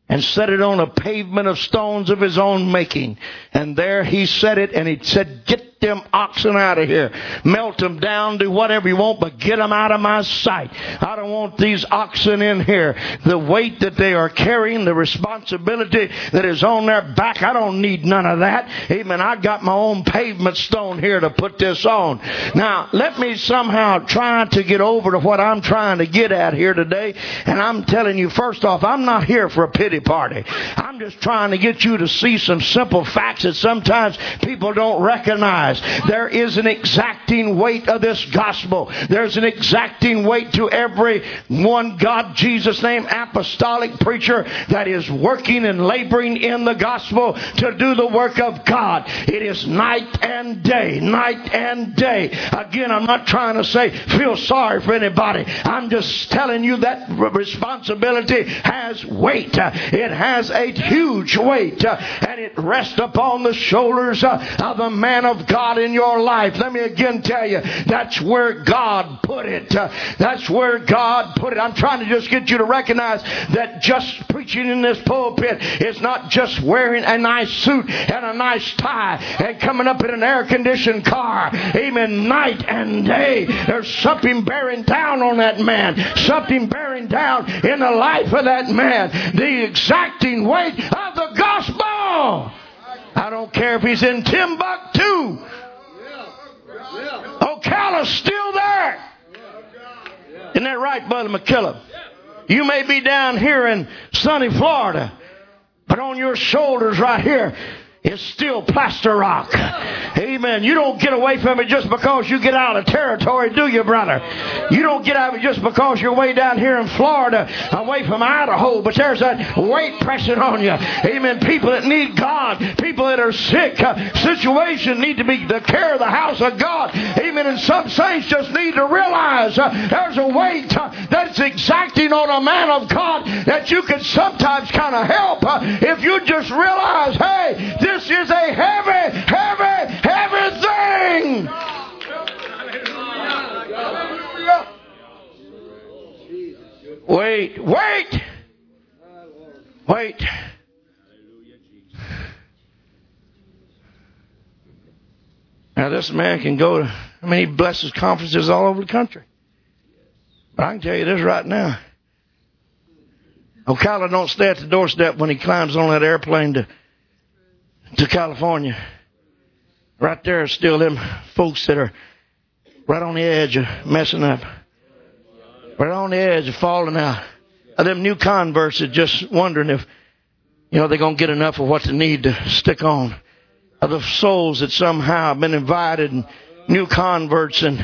[SPEAKER 1] and set it on a pavement of stones of his own making. And there he set it and he said, get them oxen out of here. Melt them down, do whatever you want, but get them out of my sight. I don't want these oxen in here. The weight that they are carrying, the responsibility that is on their back, I don't need none of that. Amen. I got my own pavement stone here to put this on. Now, let me somehow try to get over to what I'm trying to get at here today. And I'm telling you, first off, I'm not here for a pity party. I'm just trying to get you to see some simple facts that sometimes people don't recognize. There is an exacting weight of this gospel. There's an exacting weight to every one God, Jesus name, apostolic preacher that is working and laboring in the gospel to do the work of God. It is night and day, night and day. Again, I'm not trying to say feel sorry for anybody. I'm just telling you that responsibility has weight. It has a huge weight and it rests upon the shoulders of the man of God in your life. Let me again tell you, that's where God put it. Uh, that's where God put it. I'm trying to just get you to recognize that just preaching in this pulpit is not just wearing a nice suit and a nice tie and coming up in an air conditioned car. Amen. Night and day. There's something bearing down on that man. Something bearing down in the life of that man. The exacting weight of the gospel. I don't care if he's in Timbuktu. Ocala's still there. Isn't that right, Brother McKillop? You may be down here in sunny Florida, but on your shoulders right here is still plaster rock. Amen. You don't get away from it just because you get out of territory, do you, brother? You don't get out of it just because you're way down here in Florida, away from Idaho, but there's that weight pressing on you. Amen. People that need God, people that are sick, uh, situations need to be the care of the house of God. Amen. And some saints just need to realize uh, there's a weight uh, that's exacting on a man of God that you can sometimes kind of help uh, if you just realize, hey, this is a heavy, heavy, heavy thing. Wait, wait, wait. Now this man can go to, I mean, he blesses conferences all over the country. But I can tell you this right now. Ocala don't stay at the doorstep when he climbs on that airplane to to California. Right there are still them folks that are right on the edge of messing up. Right on the edge of falling out. Of them new converts that just wondering if, you know, they're going to get enough of what they need to stick on. Of the souls that somehow have been invited and new converts and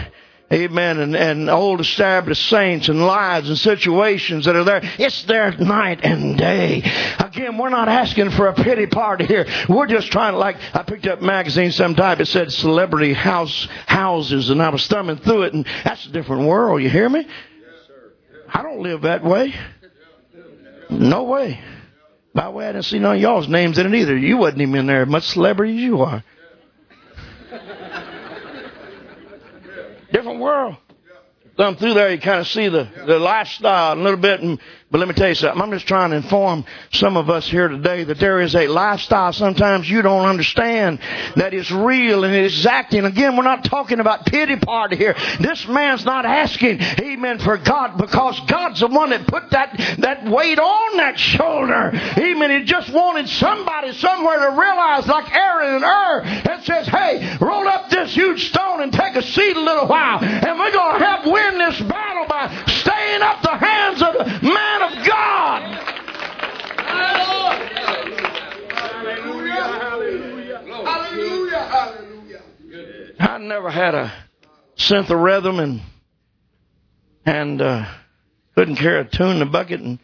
[SPEAKER 1] Amen. And, and old established saints and lives and situations that are there. It's there night and day. Again, we're not asking for a pity party here. We're just trying to, like, I picked up a magazine sometime. It said celebrity house, houses and I was thumbing through it and that's a different world. You hear me? I don't live that way. No way. By the way, I didn't see none of y'all's names in it either. You wasn't even in there. As much celebrity as you are. World. Thumb through there, you kind of see the, the lifestyle a little bit. And, but let me tell you something. I'm just trying to inform some of us here today that there is a lifestyle sometimes you don't understand that is real and exacting. Again, we're not talking about pity party here. This man's not asking, amen, for God because God's the one that put that, that weight on that shoulder. Amen. He just wanted somebody somewhere to realize like Aaron and Hur that says, hey, roll up this huge stone and take a seat a little while and we're going to help win this battle by staying up the hands of the man of God. I never had a synth of rhythm and and uh, couldn't carry a tune in the bucket and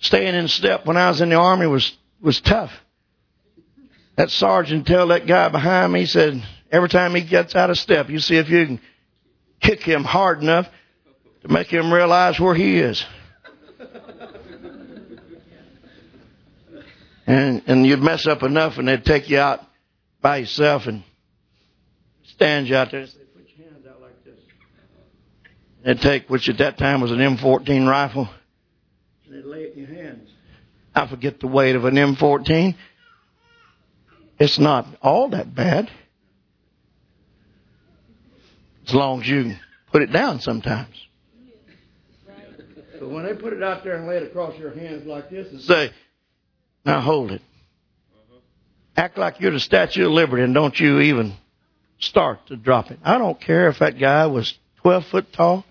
[SPEAKER 1] staying in step when I was in the army was was tough. That sergeant tell that guy behind me he said every time he gets out of step, you see if you can kick him hard enough to make him realize where he is. And and you'd mess up enough and they'd take you out by yourself and stand you out there and put your hands out like this. They'd take, which at that time was an M14 rifle, and they'd lay it in your hands. I forget the weight of an M14. It's not all that bad. As long as you put it down sometimes. But when they put it out there and lay it across your hands like this and say, now hold it. Uh-huh. Act like you're the Statue of Liberty and don't you even start to drop it. I don't care if that guy was 12 foot tall,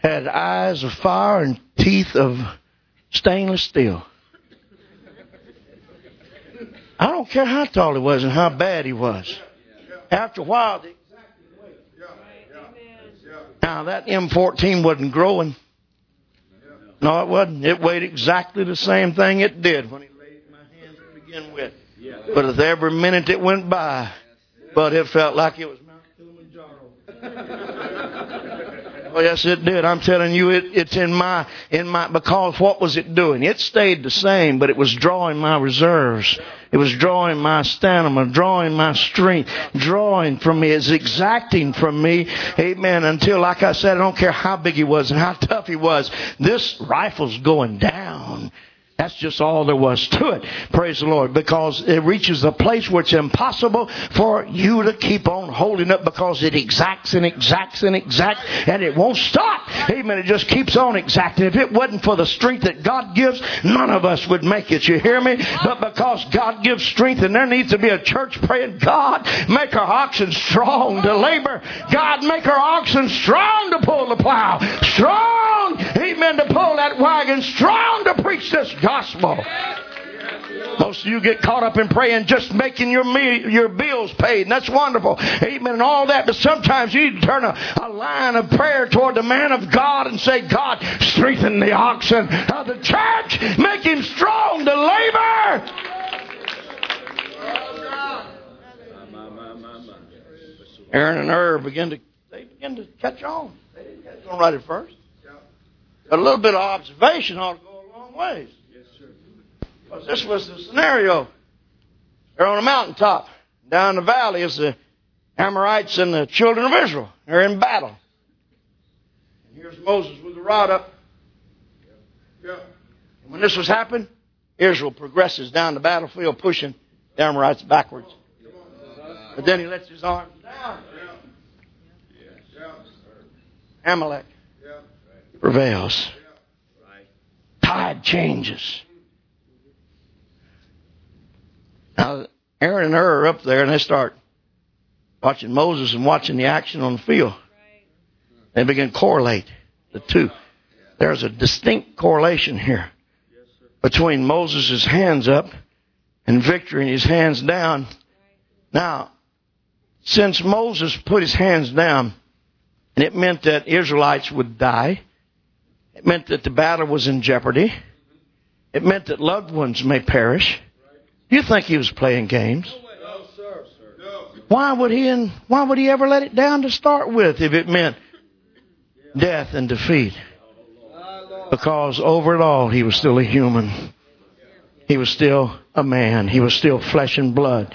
[SPEAKER 1] had eyes of fire and teeth of stainless steel. I don't care how tall he was and how bad he was. After a while, the now that M14 wasn't growing. No, it wasn't. It weighed exactly the same thing it did when he laid it my hands to begin with. But with every minute that went by, but it felt like it was Mount Kilimanjaro. Oh yes, it did. I'm telling you, it, it's in my in my because what was it doing? It stayed the same, but it was drawing my reserves. It was drawing my stamina, drawing my strength, drawing from me. It's exacting from me. Amen. Until, like I said, I don't care how big he was and how tough he was. This rifle's going down. That's just all there was to it. Praise the Lord. Because it reaches a place where it's impossible for you to keep on holding up because it exacts and exacts and exacts and it won't stop. Amen. It just keeps on exacting. If it wasn't for the strength that God gives, none of us would make it. You hear me? But because God gives strength and there needs to be a church praying, God, make our oxen strong to labor. God, make our oxen strong to pull the plow. Strong, amen, to pull that wagon. Strong to preach this gospel. Most of you get caught up in praying, just making your me- your bills paid, and that's wonderful. Amen, and all that. But sometimes you need to turn a, a line of prayer toward the man of God and say, God, strengthen the oxen of the church, make him strong to labor. Aaron and Hur begin to they begin to catch on. They didn't catch on right at first. But a little bit of observation ought to go a long ways. Because this was the scenario. They're on a mountaintop. Down the valley is the Amorites and the children of Israel. They're in battle. And here's Moses with the rod up. And when this was happening, Israel progresses down the battlefield, pushing the Amorites backwards. But then he lets his arms down. Amalek prevails. Tide changes. Now, Aaron and Hur are up there and they start watching Moses and watching the action on the field. They begin to correlate the two. There's a distinct correlation here between Moses' hands up and victory and his hands down. Now, since Moses put his hands down, and it meant that Israelites would die, it meant that the battle was in jeopardy, it meant that loved ones may perish. You think he was playing games? Why would he and why would he ever let it down to start with if it meant death and defeat? Because over it all he was still a human. He was still a man. He was still flesh and blood.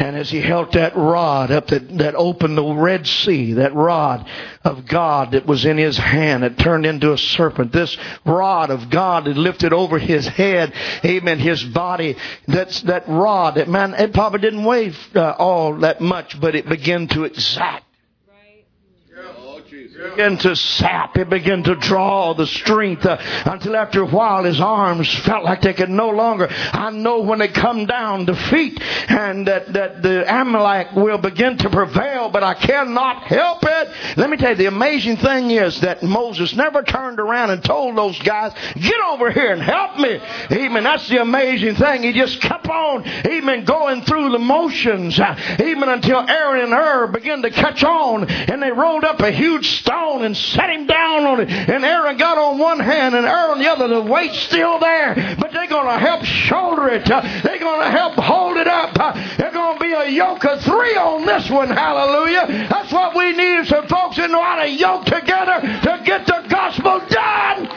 [SPEAKER 1] And as he held that rod up that, that opened the Red Sea, that rod of God that was in his hand, it turned into a serpent. This rod of God that lifted over his head, amen, his body. That's that rod, that man, it probably didn't weigh uh, all that much, but it began to exact began to sap. It began to draw the strength uh, until after a while his arms felt like they could no longer. I know when they come down defeat and that, that the Amalek will begin to prevail, but I cannot help it. Let me tell you, the amazing thing is that Moses never turned around and told those guys, get over here and help me. Amen. That's the amazing thing. He just kept on, amen, going through the motions, uh, even until Aaron and Hur began to catch on and they rolled up a huge stone and set him down on it. And Aaron got on one hand and Aaron on the other. The weight's still there, but they're going to help shoulder it. They're going to help hold it up. They're going to be a yoke of three on this one. Hallelujah. That's what we need some folks that know how to yoke together to get the gospel done.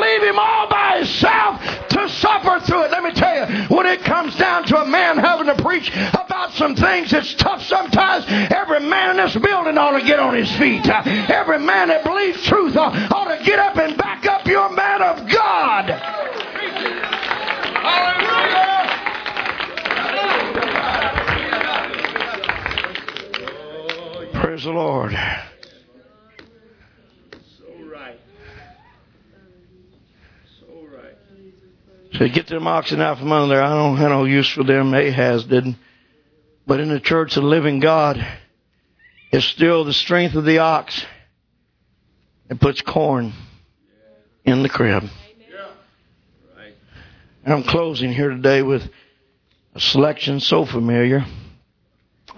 [SPEAKER 1] Leave him all by himself to suffer through it. Let me tell you, when it comes down to a man having to preach about some things it's tough sometimes, every man in this building ought to get on his feet. Every man that believes truth ought, ought to get up and back up your man of God. Praise the Lord.
[SPEAKER 2] So right. So right.
[SPEAKER 1] So get them oxen out from under there. I don't have no use for them. Ahaz didn't. But in the church of the living God, it's still the strength of the ox that puts corn in the crib. And I'm closing here today with a selection so familiar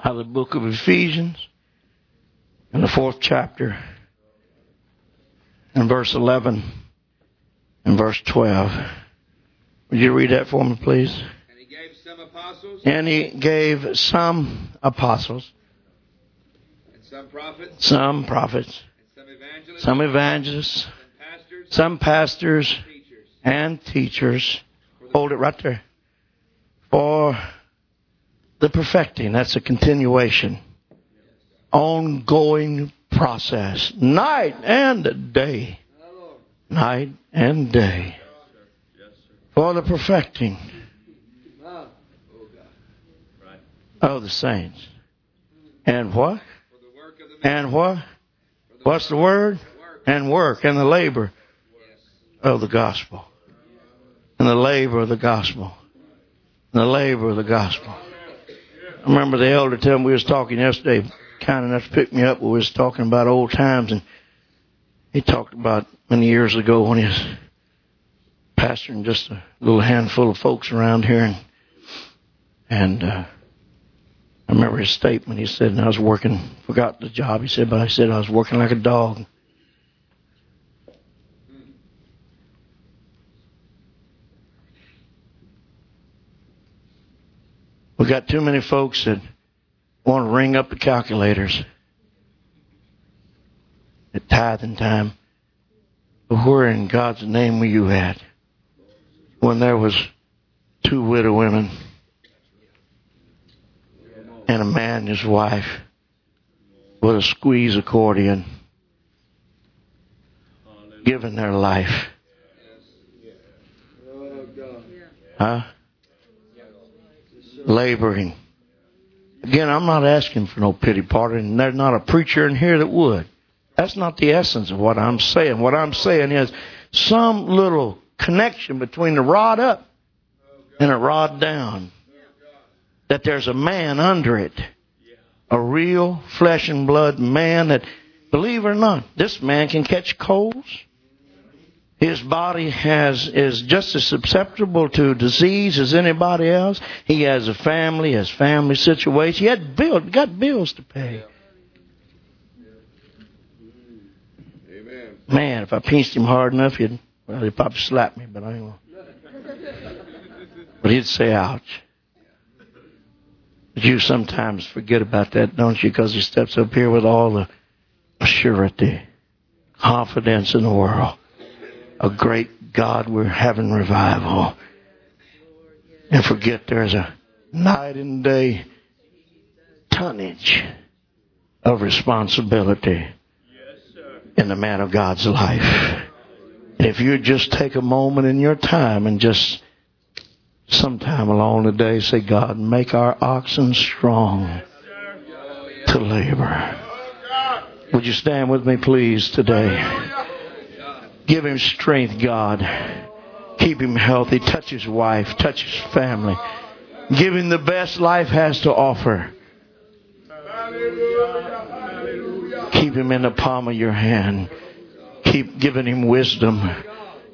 [SPEAKER 1] out of the book of Ephesians in the fourth chapter and verse 11 and verse 12. Would you read that for me, please?
[SPEAKER 3] And he gave some apostles,
[SPEAKER 1] And he gave some apostles,
[SPEAKER 3] and some prophets,
[SPEAKER 1] some prophets,
[SPEAKER 3] and some evangelists,
[SPEAKER 1] some evangelists,
[SPEAKER 3] some pastors,
[SPEAKER 1] some pastors,
[SPEAKER 3] teachers,
[SPEAKER 1] and teachers. Hold it right there. For the perfecting, that's a continuation, ongoing process, night and day. Night and day. For the perfecting of the saints. And what? And what? What's the word? And work and the labor of the gospel. And the labor of the gospel. And the labor of the gospel. I remember the elder telling me we was talking yesterday, kind enough to pick me up. We was talking about old times, and he talked about many years ago when he was and just a little handful of folks around here, and and uh, I remember his statement. He said, and I was working, forgot the job. He said, but I said I was working like a dog. We got too many folks that want to ring up the calculators at tithing time. But where in God's name were you at when there was two widow women and a man and his wife with a squeeze accordion giving their life? Huh? Laboring. Again, I'm not asking for no pity party, and there's not a preacher in here that would. That's not the essence of what I'm saying. What I'm saying is some little connection between the rod up and a rod down. That there's a man under it. A real flesh and blood man that, believe it or not, this man can catch colds. His body has is just as susceptible to disease as anybody else. He has a family, has family situation. He had bill, got bills to pay.
[SPEAKER 4] Amen.
[SPEAKER 1] Man, if I pinched him hard enough, he'd well, he'd probably slap me, but I ain't gonna. But he'd say, "Ouch." But you sometimes forget about that, don't you? Because he steps up here with all the surety, confidence in the world. A great God, we're having revival. And forget there's a night and day tonnage of responsibility in the man of God's life. If you just take a moment in your time and just sometime along the day say, God, make our oxen strong to labor. Would you stand with me, please, today? Give him strength, God. Keep him healthy. Touch his wife. Touch his family. Give him the best life has to offer. Keep him in the palm of your hand. Keep giving him wisdom.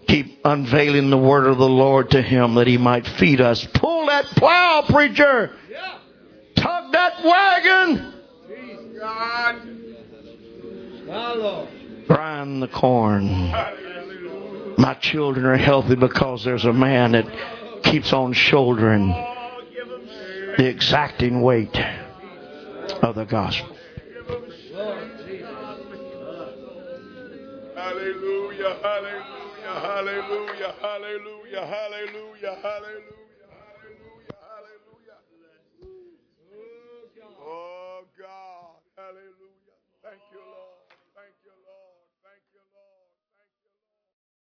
[SPEAKER 1] Keep unveiling the word of the Lord to him that he might feed us. Pull that plow, preacher. Tug that wagon. Grind the corn. My children are healthy because there's a man that keeps on shouldering the exacting weight of the gospel.
[SPEAKER 4] Hallelujah. Hallelujah. Hallelujah. Hallelujah. Hallelujah. Hallelujah. Hallelujah. Oh God. Hallelujah.